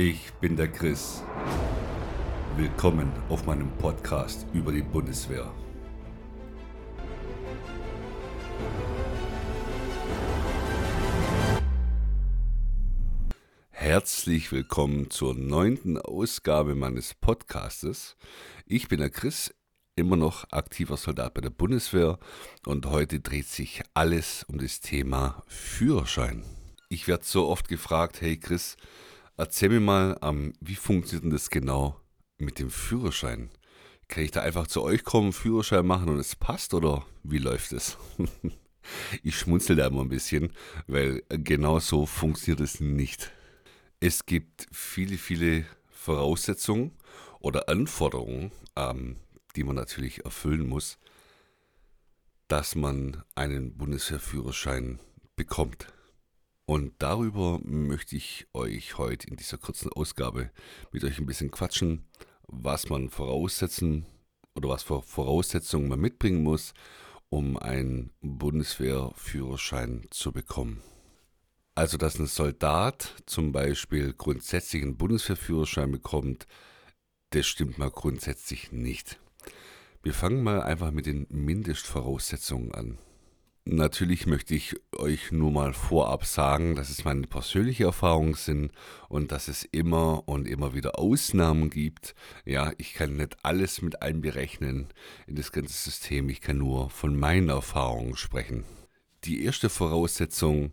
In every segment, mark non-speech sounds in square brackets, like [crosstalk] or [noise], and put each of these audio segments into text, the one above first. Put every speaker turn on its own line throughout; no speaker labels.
Ich bin der Chris. Willkommen auf meinem Podcast über die Bundeswehr. Herzlich willkommen zur neunten Ausgabe meines Podcastes. Ich bin der Chris, immer noch aktiver Soldat bei der Bundeswehr und heute dreht sich alles um das Thema Führerschein. Ich werde so oft gefragt, hey Chris, Erzähl mir mal, ähm, wie funktioniert denn das genau mit dem Führerschein? Kann ich da einfach zu euch kommen, Führerschein machen und es passt oder wie läuft es? [laughs] ich schmunzel da immer ein bisschen, weil genau so funktioniert es nicht. Es gibt viele, viele Voraussetzungen oder Anforderungen, ähm, die man natürlich erfüllen muss, dass man einen Bundeswehrführerschein bekommt. Und darüber möchte ich euch heute in dieser kurzen Ausgabe mit euch ein bisschen quatschen, was man voraussetzen oder was für Voraussetzungen man mitbringen muss, um einen Bundeswehrführerschein zu bekommen. Also, dass ein Soldat zum Beispiel grundsätzlich einen Bundeswehrführerschein bekommt, das stimmt mal grundsätzlich nicht. Wir fangen mal einfach mit den Mindestvoraussetzungen an. Natürlich möchte ich euch nur mal vorab sagen, dass es meine persönliche Erfahrungen sind und dass es immer und immer wieder Ausnahmen gibt. Ja, ich kann nicht alles mit einberechnen in das ganze System. Ich kann nur von meinen Erfahrungen sprechen. Die erste Voraussetzung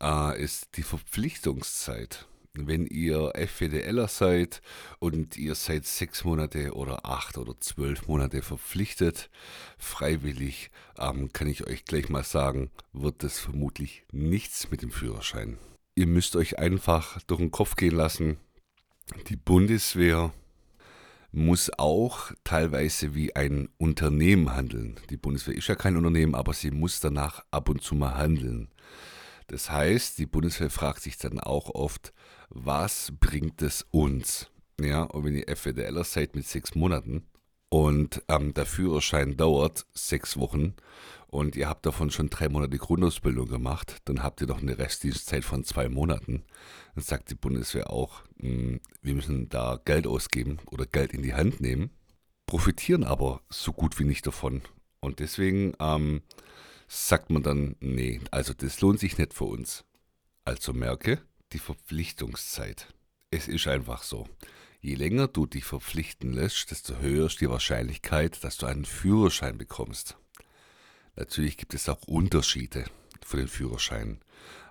äh, ist die Verpflichtungszeit wenn ihr FWDLer seid und ihr seid sechs Monate oder acht oder zwölf Monate verpflichtet, freiwillig, ähm, kann ich euch gleich mal sagen, wird das vermutlich nichts mit dem Führerschein. Ihr müsst euch einfach durch den Kopf gehen lassen, die Bundeswehr muss auch teilweise wie ein Unternehmen handeln. Die Bundeswehr ist ja kein Unternehmen, aber sie muss danach ab und zu mal handeln. Das heißt, die Bundeswehr fragt sich dann auch oft, was bringt es uns? Ja, und wenn ihr FWDLer seid mit sechs Monaten und ähm, der Führerschein dauert sechs Wochen und ihr habt davon schon drei Monate Grundausbildung gemacht, dann habt ihr noch eine Restdienstzeit von zwei Monaten. Dann sagt die Bundeswehr auch, mh, hm, wir müssen da Geld ausgeben oder Geld in die Hand nehmen, profitieren aber so gut wie nicht davon. Und deswegen ähm, sagt man dann, nee, also das lohnt sich nicht für uns. Also merke, die Verpflichtungszeit. Es ist einfach so. Je länger du dich verpflichten lässt, desto höher ist die Wahrscheinlichkeit, dass du einen Führerschein bekommst. Natürlich gibt es auch Unterschiede für den Führerschein,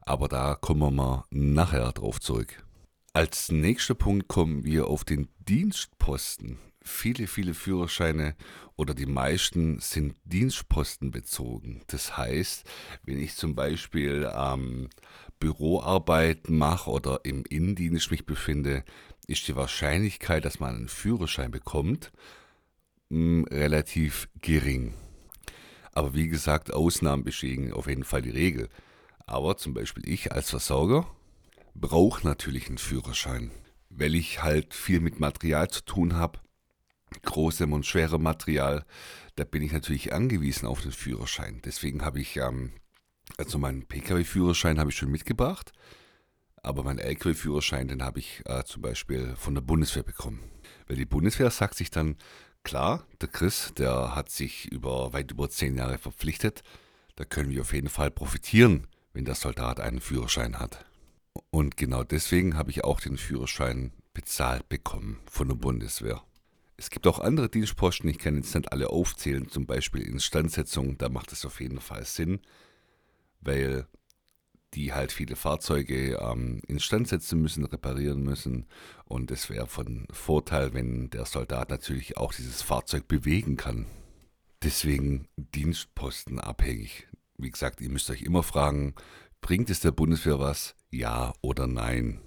aber da kommen wir mal nachher drauf zurück. Als nächster Punkt kommen wir auf den Dienstposten. Viele, viele Führerscheine oder die meisten sind dienstpostenbezogen. Das heißt, wenn ich zum Beispiel ähm, Büroarbeit mache oder im Innendienst mich befinde, ist die Wahrscheinlichkeit, dass man einen Führerschein bekommt, mh, relativ gering. Aber wie gesagt, Ausnahmen bestätigen auf jeden Fall die Regel. Aber zum Beispiel ich als Versorger brauche natürlich einen Führerschein, weil ich halt viel mit Material zu tun habe, großem und schwerem Material. Da bin ich natürlich angewiesen auf den Führerschein. Deswegen habe ich ähm, also meinen Pkw-Führerschein habe ich schon mitgebracht, aber meinen Lkw-Führerschein, den habe ich äh, zum Beispiel von der Bundeswehr bekommen. Weil die Bundeswehr sagt sich dann, klar, der Chris, der hat sich über weit über zehn Jahre verpflichtet, da können wir auf jeden Fall profitieren, wenn der Soldat einen Führerschein hat. Und genau deswegen habe ich auch den Führerschein bezahlt bekommen von der Bundeswehr. Es gibt auch andere Dienstposten, ich kann jetzt nicht alle aufzählen, zum Beispiel Instandsetzung, da macht es auf jeden Fall Sinn, weil die halt viele Fahrzeuge ähm, instand setzen müssen, reparieren müssen. Und es wäre von Vorteil, wenn der Soldat natürlich auch dieses Fahrzeug bewegen kann. Deswegen Dienstposten abhängig. Wie gesagt, ihr müsst euch immer fragen, bringt es der Bundeswehr was? Ja oder nein?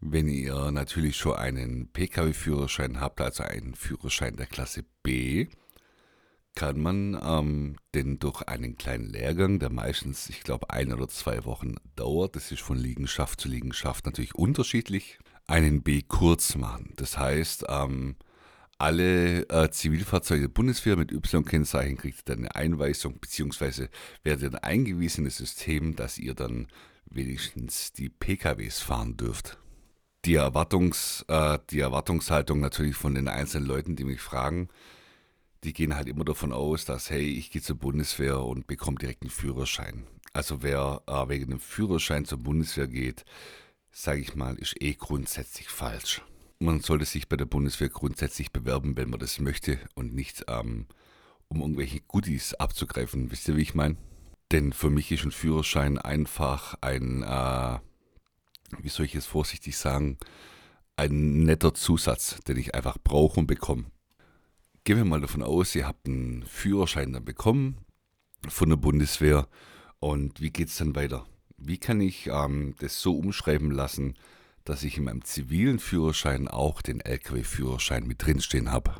Wenn ihr natürlich schon einen Pkw-Führerschein habt, also einen Führerschein der Klasse B, kann man ähm, denn durch einen kleinen Lehrgang, der meistens, ich glaube, ein oder zwei Wochen dauert, das ist von Liegenschaft zu Liegenschaft natürlich unterschiedlich, einen B kurz machen. Das heißt, ähm, alle äh, Zivilfahrzeuge der Bundeswehr mit Y-Kennzeichen kriegt dann eine Einweisung, beziehungsweise werdet dann eingewiesen in das System, dass ihr dann wenigstens die PKWs fahren dürft. Die, Erwartungs, äh, die Erwartungshaltung natürlich von den einzelnen Leuten, die mich fragen, die gehen halt immer davon aus, dass, hey, ich gehe zur Bundeswehr und bekomme direkt einen Führerschein. Also wer äh, wegen einem Führerschein zur Bundeswehr geht, sage ich mal, ist eh grundsätzlich falsch. Man sollte sich bei der Bundeswehr grundsätzlich bewerben, wenn man das möchte und nicht ähm, um irgendwelche Goodies abzugreifen. Wisst ihr, wie ich meine? Denn für mich ist ein Führerschein einfach ein, äh, wie soll ich es vorsichtig sagen, ein netter Zusatz, den ich einfach brauche und bekomme. Gehen wir mal davon aus, ihr habt einen Führerschein dann bekommen von der Bundeswehr und wie geht es dann weiter? Wie kann ich ähm, das so umschreiben lassen, dass ich in meinem zivilen Führerschein auch den LKW-Führerschein mit drinstehen habe?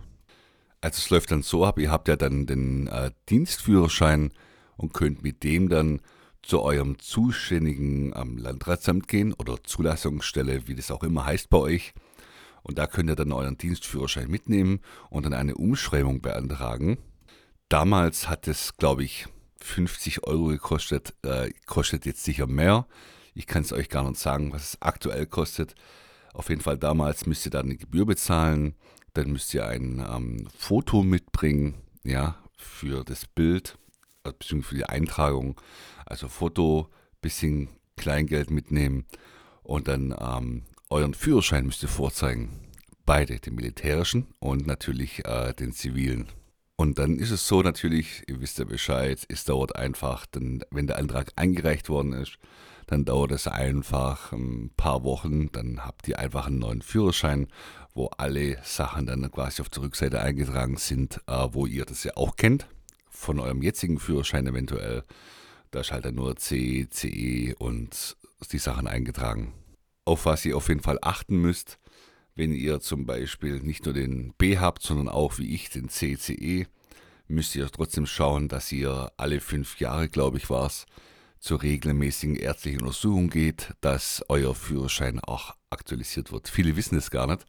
Also es läuft dann so ab, ihr habt ja dann den äh, Dienstführerschein und könnt mit dem dann zu eurem zuständigen ähm, Landratsamt gehen oder Zulassungsstelle, wie das auch immer heißt bei euch. Und da könnt ihr dann euren Dienstführerschein mitnehmen und dann eine Umschreibung beantragen. Damals hat es, glaube ich, 50 Euro gekostet, äh, kostet jetzt sicher mehr. Ich kann es euch gar nicht sagen, was es aktuell kostet. Auf jeden Fall damals müsst ihr dann eine Gebühr bezahlen. Dann müsst ihr ein ähm, Foto mitbringen, ja, für das Bild, äh, beziehungsweise für die Eintragung. Also Foto, bisschen Kleingeld mitnehmen und dann ähm, euren Führerschein müsst ihr vorzeigen. Beide, den militärischen und natürlich äh, den zivilen. Und dann ist es so natürlich, ihr wisst ja Bescheid, es dauert einfach, denn wenn der Antrag eingereicht worden ist, dann dauert es einfach ein paar Wochen, dann habt ihr einfach einen neuen Führerschein, wo alle Sachen dann quasi auf der Rückseite eingetragen sind, äh, wo ihr das ja auch kennt, von eurem jetzigen Führerschein eventuell. Da ist halt dann nur C, CE und die Sachen eingetragen. Auf was ihr auf jeden Fall achten müsst, wenn ihr zum Beispiel nicht nur den B habt, sondern auch wie ich den CCE, müsst ihr trotzdem schauen, dass ihr alle fünf Jahre, glaube ich, war es, zur regelmäßigen ärztlichen Untersuchung geht, dass euer Führerschein auch aktualisiert wird. Viele wissen es gar nicht,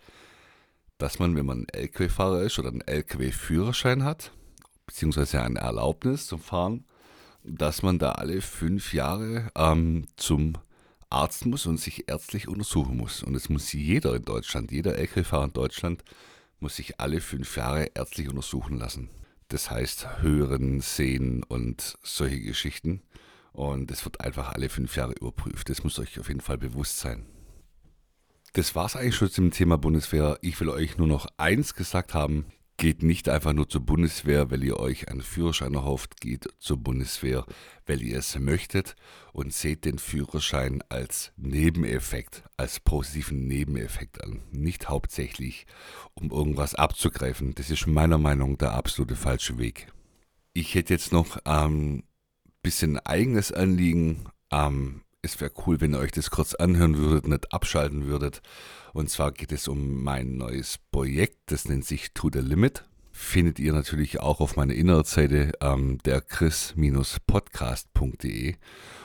dass man, wenn man LKW-Fahrer ist oder einen LKW-Führerschein hat, beziehungsweise eine Erlaubnis zum Fahren, dass man da alle fünf Jahre ähm, zum Arzt muss und sich ärztlich untersuchen muss. Und es muss jeder in Deutschland, jeder LKW-Fahrer in Deutschland, muss sich alle fünf Jahre ärztlich untersuchen lassen. Das heißt Hören, Sehen und solche Geschichten. Und es wird einfach alle fünf Jahre überprüft. Das muss euch auf jeden Fall bewusst sein. Das war es eigentlich schon zum Thema Bundeswehr. Ich will euch nur noch eins gesagt haben. Geht nicht einfach nur zur Bundeswehr, weil ihr euch einen Führerschein erhofft, geht zur Bundeswehr, weil ihr es möchtet und seht den Führerschein als Nebeneffekt, als positiven Nebeneffekt an. Nicht hauptsächlich, um irgendwas abzugreifen. Das ist meiner Meinung nach der absolute falsche Weg. Ich hätte jetzt noch ein ähm, bisschen eigenes Anliegen. Ähm, es wäre cool, wenn ihr euch das kurz anhören würdet, nicht abschalten würdet. Und zwar geht es um mein neues Projekt, das nennt sich To the Limit. Findet ihr natürlich auch auf meiner Internetseite ähm, der chris-podcast.de.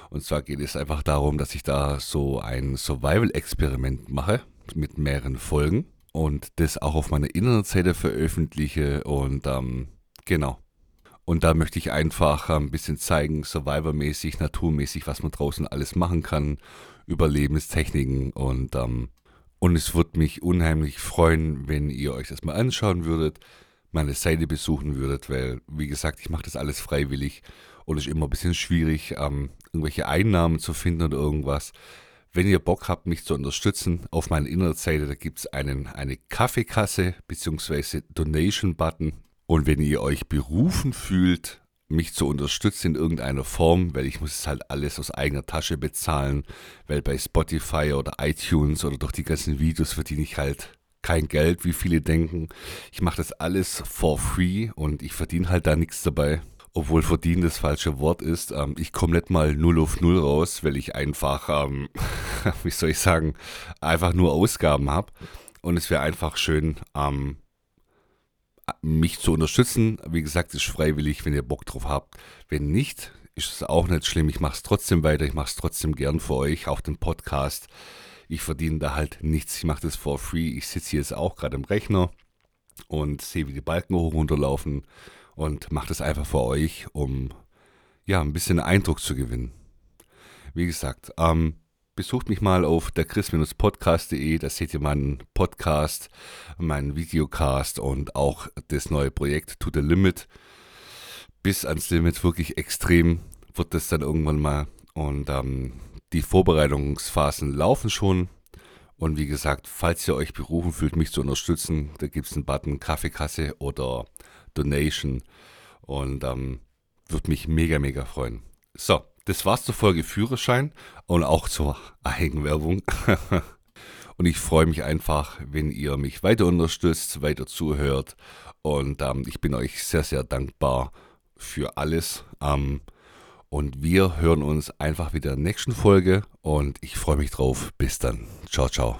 Und zwar geht es einfach darum, dass ich da so ein Survival-Experiment mache mit mehreren Folgen und das auch auf meiner Internetseite veröffentliche. Und ähm, genau, und da möchte ich einfach ein bisschen zeigen, Survivor-mäßig, naturmäßig, was man draußen alles machen kann, Überlebenstechniken und, ähm, und es würde mich unheimlich freuen, wenn ihr euch das mal anschauen würdet, meine Seite besuchen würdet, weil, wie gesagt, ich mache das alles freiwillig und es ist immer ein bisschen schwierig, ähm, irgendwelche Einnahmen zu finden oder irgendwas. Wenn ihr Bock habt, mich zu unterstützen, auf meiner Internetseite, da gibt es eine Kaffeekasse bzw. Donation-Button und wenn ihr euch berufen fühlt, mich zu unterstützen in irgendeiner Form, weil ich muss es halt alles aus eigener Tasche bezahlen, weil bei Spotify oder iTunes oder durch die ganzen Videos verdiene ich halt kein Geld, wie viele denken. Ich mache das alles for free und ich verdiene halt da nichts dabei. Obwohl verdienen das falsche Wort ist. Ähm, ich komme nicht mal null auf null raus, weil ich einfach, ähm, [laughs] wie soll ich sagen, einfach nur Ausgaben habe. Und es wäre einfach schön, ähm, mich zu unterstützen. Wie gesagt, ist freiwillig, wenn ihr Bock drauf habt. Wenn nicht, ist es auch nicht schlimm. Ich mache es trotzdem weiter. Ich mache es trotzdem gern für euch, auch den Podcast. Ich verdiene da halt nichts. Ich mache das for free. Ich sitze jetzt auch gerade im Rechner und sehe, wie die Balken hoch und runter laufen und mache das einfach für euch, um ja ein bisschen Eindruck zu gewinnen. Wie gesagt, ähm, besucht mich mal auf der chris-podcast.de, da seht ihr meinen Podcast, meinen Videocast und auch das neue Projekt To The Limit. Bis ans Limit wirklich extrem wird das dann irgendwann mal. Und ähm, die Vorbereitungsphasen laufen schon. Und wie gesagt, falls ihr euch berufen fühlt, mich zu unterstützen, da gibt es einen Button Kaffeekasse oder Donation. Und ähm, würde mich mega, mega freuen. So, das war's zur Folge Führerschein und auch zur Eigenwerbung. [laughs] und ich freue mich einfach, wenn ihr mich weiter unterstützt, weiter zuhört. Und ähm, ich bin euch sehr, sehr dankbar für alles. Ähm, und wir hören uns einfach wieder in der nächsten Folge und ich freue mich drauf. Bis dann. Ciao, ciao.